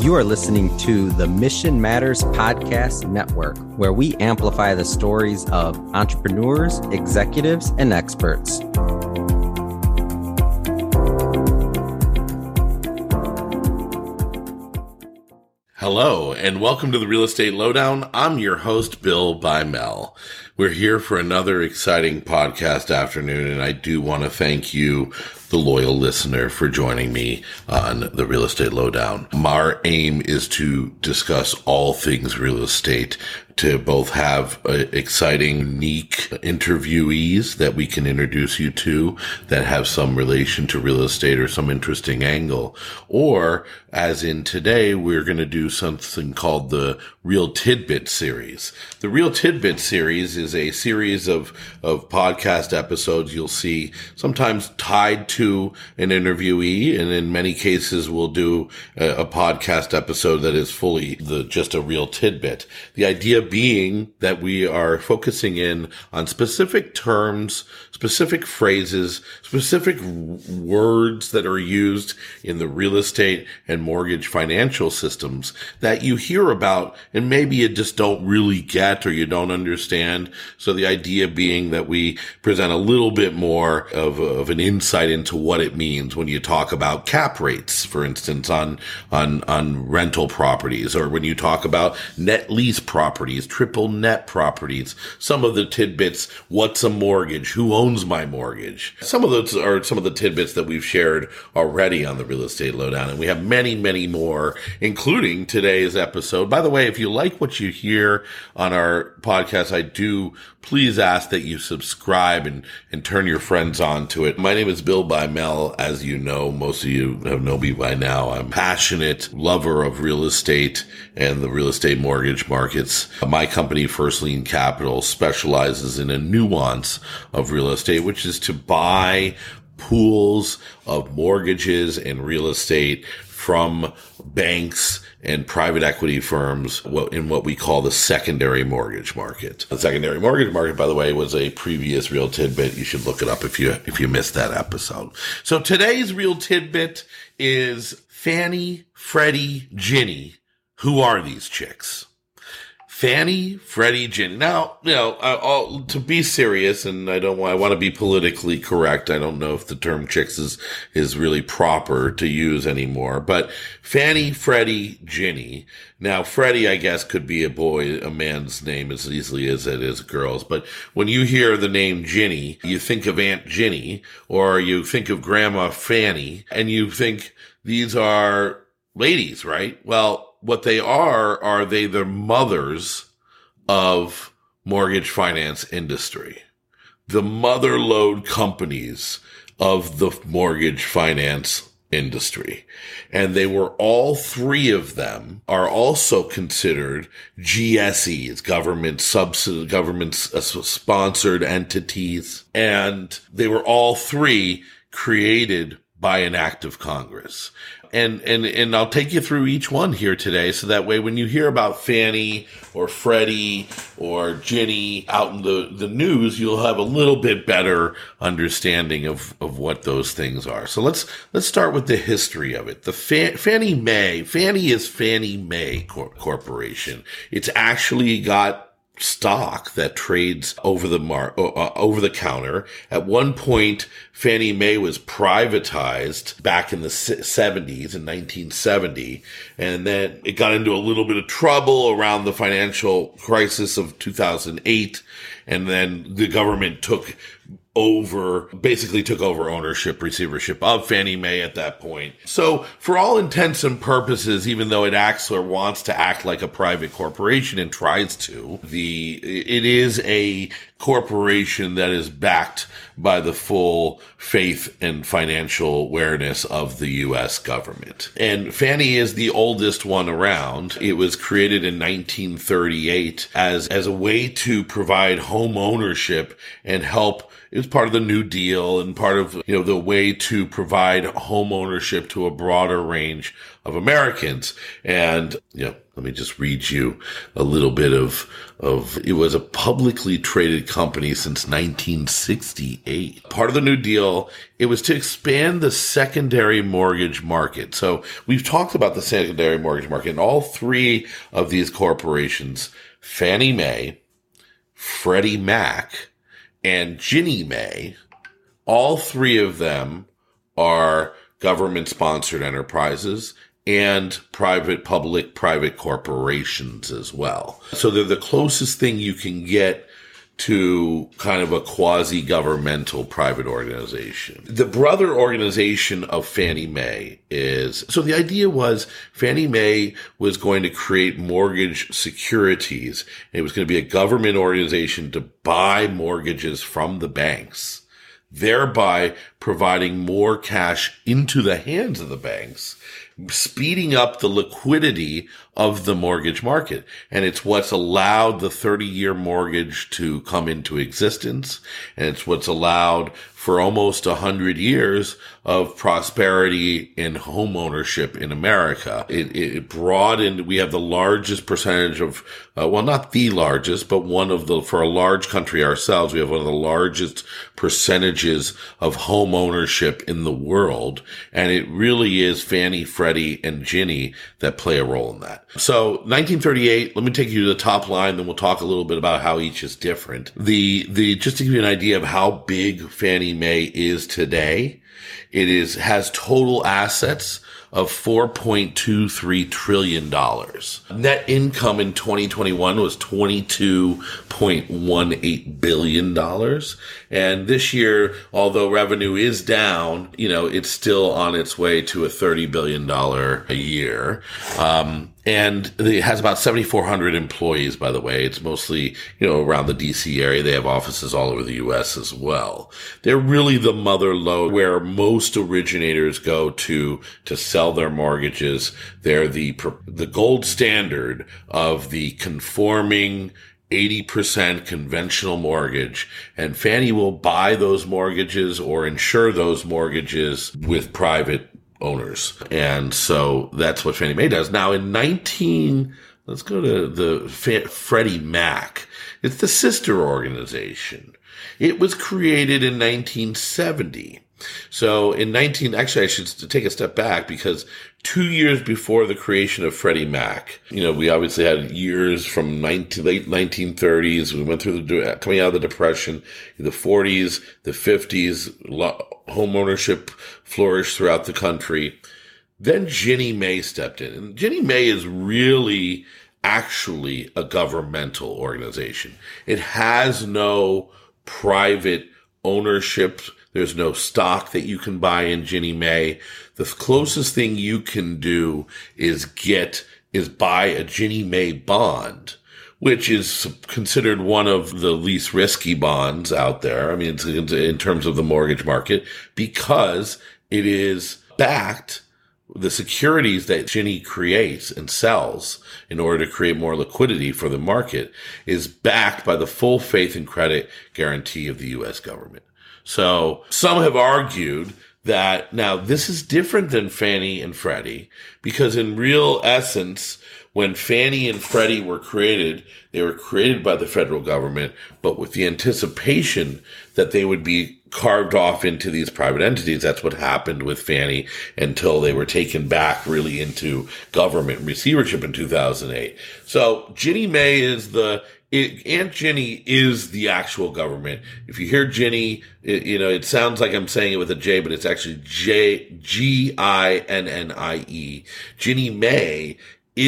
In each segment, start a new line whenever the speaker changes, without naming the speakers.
You are listening to the Mission Matters Podcast Network, where we amplify the stories of entrepreneurs, executives, and experts.
Hello, and welcome to the Real Estate Lowdown. I'm your host, Bill Bymel. We're here for another exciting podcast afternoon, and I do want to thank you the loyal listener for joining me on the Real Estate Lowdown. Our aim is to discuss all things real estate to both have uh, exciting, unique interviewees that we can introduce you to that have some relation to real estate or some interesting angle. Or as in today, we're going to do something called the Real Tidbit series. The Real Tidbit series is a series of, of podcast episodes you'll see sometimes tied to an interviewee. And in many cases, we'll do a, a podcast episode that is fully the, just a real tidbit. The idea being that we are focusing in on specific terms, specific phrases, specific words that are used in the real estate and mortgage financial systems that you hear about and maybe you just don't really get or you don't understand. So the idea being that we present a little bit more of, of an insight into what it means when you talk about cap rates, for instance, on, on, on rental properties or when you talk about net lease properties, triple net properties, some of the tidbits, what's a mortgage? Who owns my mortgage? Some of those are some of the tidbits that we've shared already on the real estate lowdown. And we have many, many more, including today's episode. By the way, if you like what you hear on our podcast, I do please ask that you subscribe and, and turn your friends on to it. My name is Bill Bymel. As you know, most of you have known me by now. I'm passionate lover of real estate and the real estate mortgage markets. My company, First Lien Capital, specializes in a nuance of real estate, which is to buy pools of mortgages and real estate from banks and private equity firms in what we call the secondary mortgage market. The secondary mortgage market, by the way, was a previous real tidbit. You should look it up if you if you missed that episode. So today's real tidbit is Fannie, Freddie, Ginnie. Who are these chicks? Fannie, Freddie, Ginnie. Now, you know, to be serious, and I don't want, I want to be politically correct. I don't know if the term chicks is, is really proper to use anymore, but Fannie, Freddie, Ginnie. Now, Freddie, I guess, could be a boy, a man's name as easily as it is girl's, but when you hear the name Ginnie, you think of Aunt Ginny, or you think of Grandma Fanny, and you think these are ladies, right? Well, what they are, are they the mothers of mortgage finance industry, the mother lode companies of the mortgage finance industry. And they were all three of them are also considered GSEs, government subsidy, government uh, sponsored entities. And they were all three created by an act of Congress and and and I'll take you through each one here today, so that way when you hear about Fannie or Freddie or Ginnie out in the the news, you'll have a little bit better understanding of of what those things are. So let's let's start with the history of it. The Fannie Mae, Fannie is Fannie Mae Cor- Corporation. It's actually got stock that trades over the mar- uh, over the counter. At one point, Fannie Mae was privatized back in the 70s in 1970, and then it got into a little bit of trouble around the financial crisis of 2008, and then the government took over, basically took over ownership, receivership of Fannie Mae at that point. So for all intents and purposes, even though it acts or wants to act like a private corporation and tries to, the, it is a corporation that is backed by the full faith and financial awareness of the U.S. government. And Fannie is the oldest one around. It was created in 1938 as, as a way to provide home ownership and help it was part of the New Deal and part of, you know, the way to provide home ownership to a broader range of Americans. And, you know, Let me just read you a little bit of, of, it was a publicly traded company since 1968. Part of the New Deal, it was to expand the secondary mortgage market. So we've talked about the secondary mortgage market and all three of these corporations, Fannie Mae, Freddie Mac, and Ginnie Mae, all three of them are government sponsored enterprises and private, public, private corporations as well. So they're the closest thing you can get to kind of a quasi governmental private organization. The brother organization of Fannie Mae is, so the idea was Fannie Mae was going to create mortgage securities. It was going to be a government organization to buy mortgages from the banks, thereby providing more cash into the hands of the banks speeding up the liquidity of the mortgage market. And it's what's allowed the 30 year mortgage to come into existence. And it's what's allowed for almost a hundred years of prosperity in home ownership in America. It, it broadened. We have the largest percentage of, uh, well, not the largest, but one of the, for a large country ourselves, we have one of the largest percentages of home ownership in the world. And it really is Fannie, Freddie, and Ginnie that play a role in that. So 1938, let me take you to the top line, then we'll talk a little bit about how each is different. The, the, just to give you an idea of how big Fannie Mae is today, it is, has total assets of $4.23 trillion. Net income in 2021 was $22.18 billion. And this year, although revenue is down, you know, it's still on its way to a $30 billion a year. Um, and it has about 7,400 employees, by the way. It's mostly, you know, around the DC area. They have offices all over the U.S. as well. They're really the mother lode where most originators go to, to sell their mortgages. They're the, the gold standard of the conforming, 80% conventional mortgage and Fannie will buy those mortgages or insure those mortgages with private owners. And so that's what Fannie Mae does. Now in 19, let's go to the Freddie Mac. It's the sister organization. It was created in 1970. So in 19, actually, I should take a step back because two years before the creation of Freddie Mac, you know, we obviously had years from 19, late 1930s. We went through the, uh, coming out of the depression, the 40s, the 50s, home ownership flourished throughout the country. Then Ginnie Mae stepped in and Ginnie Mae is really actually a governmental organization. It has no private ownership there's no stock that you can buy in Ginnie Mae. The closest thing you can do is get, is buy a Ginnie Mae bond, which is considered one of the least risky bonds out there. I mean, in terms of the mortgage market because it is backed the securities that Ginnie creates and sells in order to create more liquidity for the market is backed by the full faith and credit guarantee of the U.S. government. So some have argued that now this is different than Fannie and Freddie because in real essence, when Fannie and Freddie were created, they were created by the federal government, but with the anticipation that they would be carved off into these private entities. That's what happened with Fannie until they were taken back really into government receivership in 2008. So Ginnie Mae is the it, Aunt Ginnie is the actual government. If you hear Ginnie, it, you know, it sounds like I'm saying it with a J, but it's actually J, G I N N I E. Ginnie Mae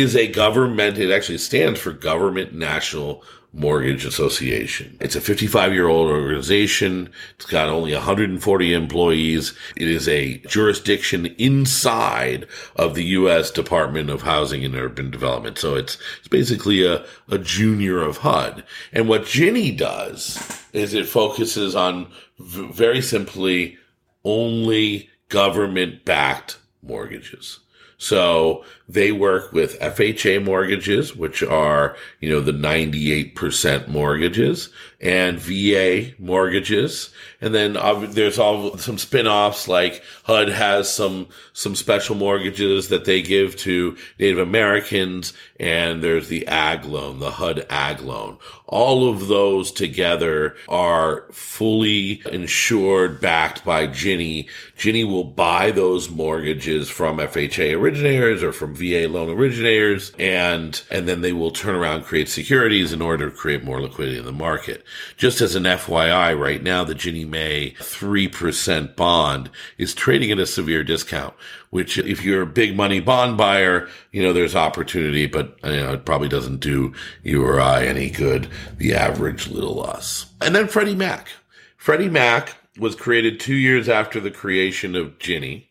is a government. It actually stands for Government National Mortgage Association. It's a 55 year old organization. It's got only 140 employees. It is a jurisdiction inside of the U.S. Department of Housing and Urban Development. So it's, it's basically a, a junior of HUD. And what Ginnie does is it focuses on v- very simply only government backed mortgages. So they work with FHA mortgages, which are, you know, the 98% mortgages and VA mortgages. And then there's all some spin-offs like HUD has some, some special mortgages that they give to Native Americans. And there's the ag loan, the HUD ag loan. All of those together are fully insured, backed by Ginnie. Ginnie will buy those mortgages from FHA originators or from VA loan originators, and and then they will turn around create securities in order to create more liquidity in the market. Just as an FYI, right now the Ginnie Mae three percent bond is trading at a severe discount. Which, if you're a big money bond buyer, you know there's opportunity, but you know it probably doesn't do you or I any good. The average little us. And then Freddie Mac. Freddie Mac was created two years after the creation of Ginnie,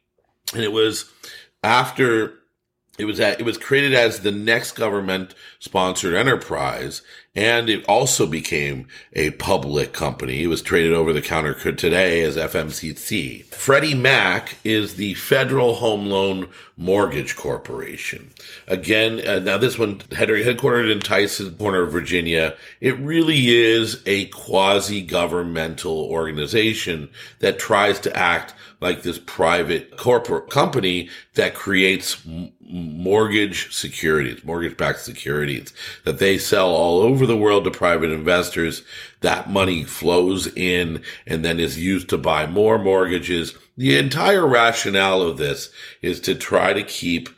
and it was after it was at, it was created as the next government sponsored enterprise, and it also became a public company. It was traded over the counter today as FMCC. Freddie Mac is the Federal Home Loan Mortgage Corporation. Again, uh, now this one headquartered in Tysons Corner, Virginia. It really is a quasi governmental organization that tries to act like this private corporate company that creates mortgage securities, mortgage backed securities that they sell all over the world to private investors. That money flows in and then is used to buy more mortgages. The entire rationale of this is to try to keep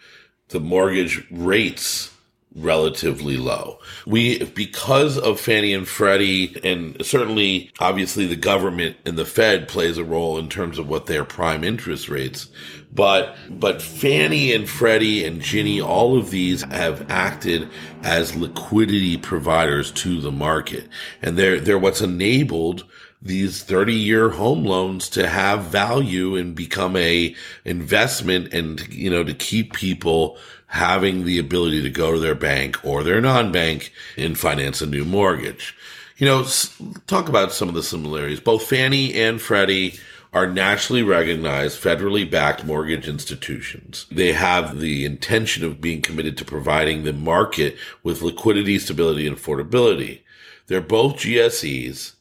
the mortgage rates relatively low. We, because of Fannie and Freddie, and certainly obviously the government and the Fed plays a role in terms of what their prime interest rates. But, but Fannie and Freddie and Ginnie, all of these have acted as liquidity providers to the market. And they're, they're what's enabled these 30 year home loans to have value and become a investment and, you know, to keep people having the ability to go to their bank or their non-bank and finance a new mortgage. You know, talk about some of the similarities. Both Fannie and Freddie are nationally recognized federally backed mortgage institutions. They have the intention of being committed to providing the market with liquidity, stability, and affordability. They're both GSEs.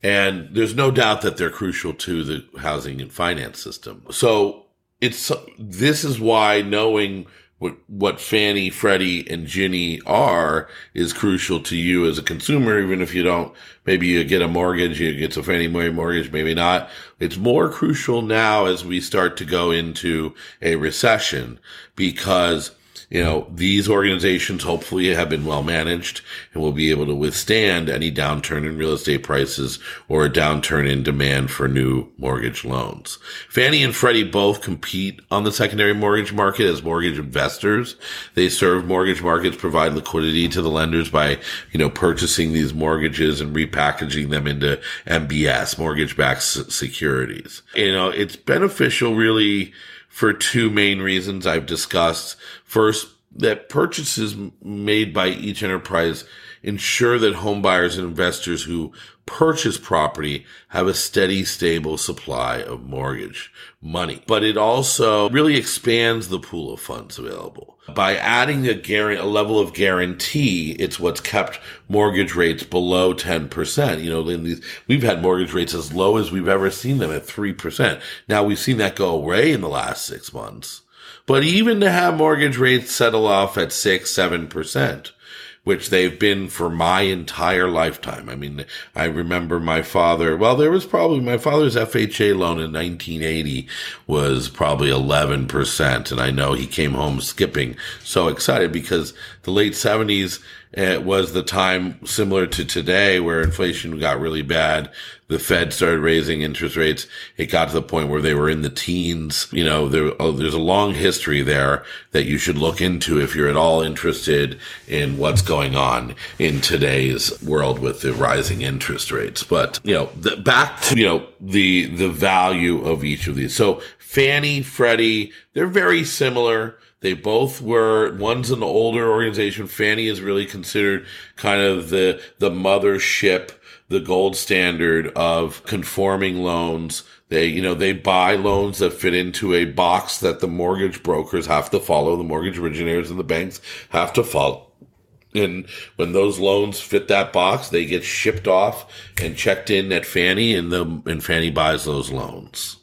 And there's no doubt that they're crucial to the housing and finance system. So it's, this is why knowing what what Fannie, Freddie, and Ginnie are is crucial to you as a consumer, even if you don't. Maybe you get a mortgage, you get a Fannie Mae mortgage, maybe not. It's more crucial now as we start to go into a recession because you know, these organizations hopefully have been well managed and will be able to withstand any downturn in real estate prices or a downturn in demand for new mortgage loans. Fannie and Freddie both compete on the secondary mortgage market as mortgage investors. They serve mortgage markets, provide liquidity to the lenders by, you know, purchasing these mortgages and repackaging them into MBS, mortgage backed securities. You know, it's beneficial really for two main reasons I've discussed. First, that purchases made by each enterprise ensure that homebuyers and investors who purchase property have a steady, stable supply of mortgage money. But it also really expands the pool of funds available. By adding a, guarantee, a level of guarantee, it's what's kept mortgage rates below 10%. You know, these, we've had mortgage rates as low as we've ever seen them at 3%. Now we've seen that go away in the last six months. But even to have mortgage rates settle off at six, seven percent, which they've been for my entire lifetime. I mean, I remember my father, well, there was probably my father's FHA loan in 1980 was probably 11%. And I know he came home skipping so excited because the late 70s, it was the time similar to today where inflation got really bad. The Fed started raising interest rates. It got to the point where they were in the teens. You know, there, oh, there's a long history there that you should look into if you're at all interested in what's going on in today's world with the rising interest rates. But, you know, the, back to, you know, the, the value of each of these. So Fannie, Freddie, they're very similar. They both were, one's an older organization. Fannie is really considered kind of the, the mothership the gold standard of conforming loans. They, you know, they buy loans that fit into a box that the mortgage brokers have to follow, the mortgage originators and the banks have to follow. And when those loans fit that box, they get shipped off and checked in at Fannie and the, and Fannie buys those loans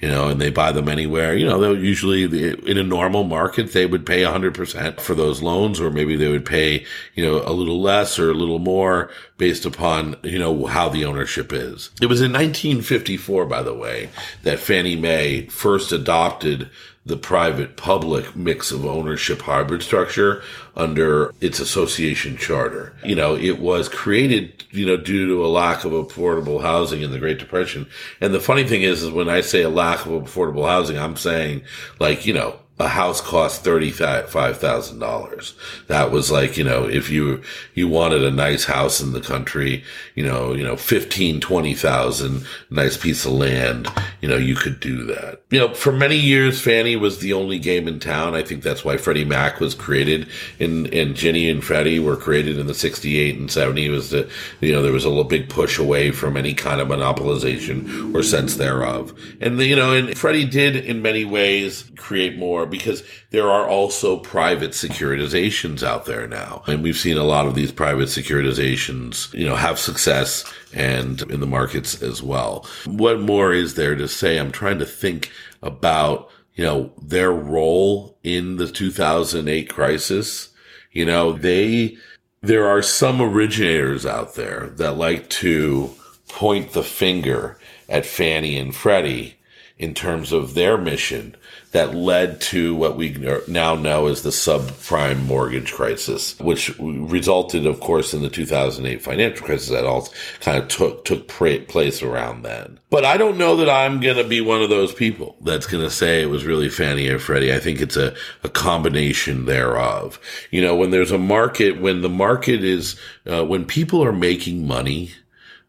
you know, and they buy them anywhere. You know, they'll usually in a normal market they would pay 100% for those loans, or maybe they would pay you know a little less or a little more based upon you know how the ownership is. It was in 1954, by the way, that Fannie Mae first adopted the private public mix of ownership hybrid structure under its association charter. You know, it was created, you know, due to a lack of affordable housing in the Great Depression. And the funny thing is, is when I say a lack of affordable housing, I'm saying like, you know, a house cost $35,000. That was like, you know, if you, you wanted a nice house in the country, you know, you know, 15, 20,000, nice piece of land, you know, you could do that. You know, for many years, Fannie was the only game in town. I think that's why Freddie Mac was created and, and Ginnie and Freddie were created in the 68 and 70 was the, you know, there was a little big push away from any kind of monopolization or sense thereof. And, you know, and Freddie did in many ways create more because there are also private securitizations out there now. And we've seen a lot of these private securitizations, you know, have success and in the markets as well. What more is there to say? I'm trying to think about, you know, their role in the 2008 crisis. You know, they, there are some originators out there that like to point the finger at Fannie and Freddie in terms of their mission that led to what we now know as the subprime mortgage crisis, which resulted, of course, in the 2008 financial crisis that all kind of took, took place around then. But I don't know that I'm going to be one of those people that's going to say it was really Fannie or Freddie. I think it's a, a combination thereof. You know, when there's a market, when the market is, uh, when people are making money,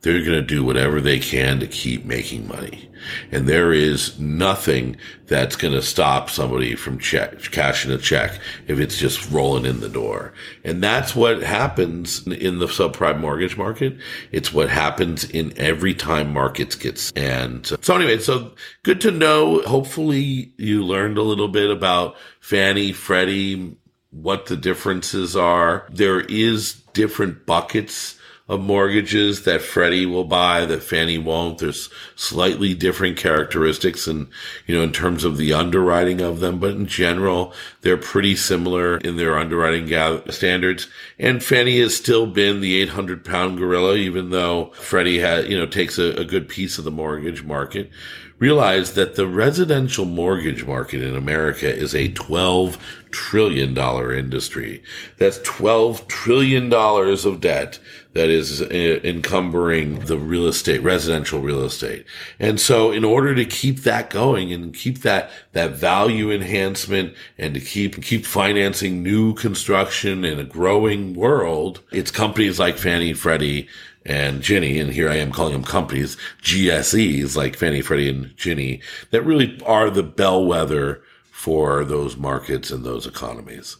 they're going to do whatever they can to keep making money. And there is nothing that's going to stop somebody from check, cashing a check if it's just rolling in the door. And that's what happens in the subprime mortgage market. It's what happens in every time markets gets. And so anyway, so good to know. Hopefully you learned a little bit about Fannie, Freddie, what the differences are. There is different buckets of mortgages that Freddie will buy that Fannie won't. There's slightly different characteristics and, you know, in terms of the underwriting of them, but in general, they're pretty similar in their underwriting standards. And Fannie has still been the 800 pound gorilla, even though Freddie has, you know, takes a, a good piece of the mortgage market realize that the residential mortgage market in America is a $12 trillion dollar industry. That's $12 trillion of debt that is uh, encumbering the real estate, residential real estate. And so in order to keep that going and keep that, that value enhancement and to keep, keep financing new construction in a growing world, it's companies like Fannie, Freddie, and Ginnie, and here I am calling them companies, GSEs like Fannie, Freddie, and Ginnie, that really are the bellwether for those markets and those economies.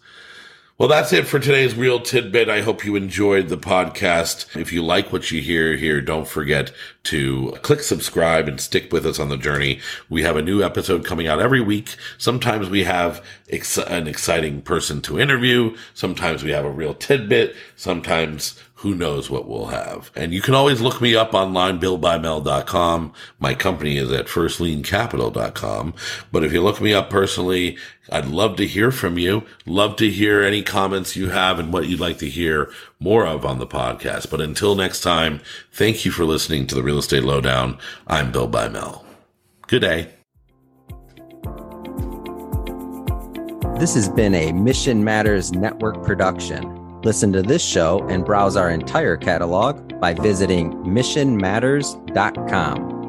Well, that's it for today's real tidbit. I hope you enjoyed the podcast. If you like what you hear here, don't forget to click subscribe and stick with us on the journey. We have a new episode coming out every week. Sometimes we have ex- an exciting person to interview. Sometimes we have a real tidbit. Sometimes who knows what we'll have. And you can always look me up online, billbymel.com. My company is at firstliencapital.com. But if you look me up personally, I'd love to hear from you. Love to hear any comments you have and what you'd like to hear more of on the podcast. But until next time, thank you for listening to the Real Estate Lowdown. I'm Bill Bymel. Good day.
This has been a Mission Matters Network production. Listen to this show and browse our entire catalog by visiting missionmatters.com.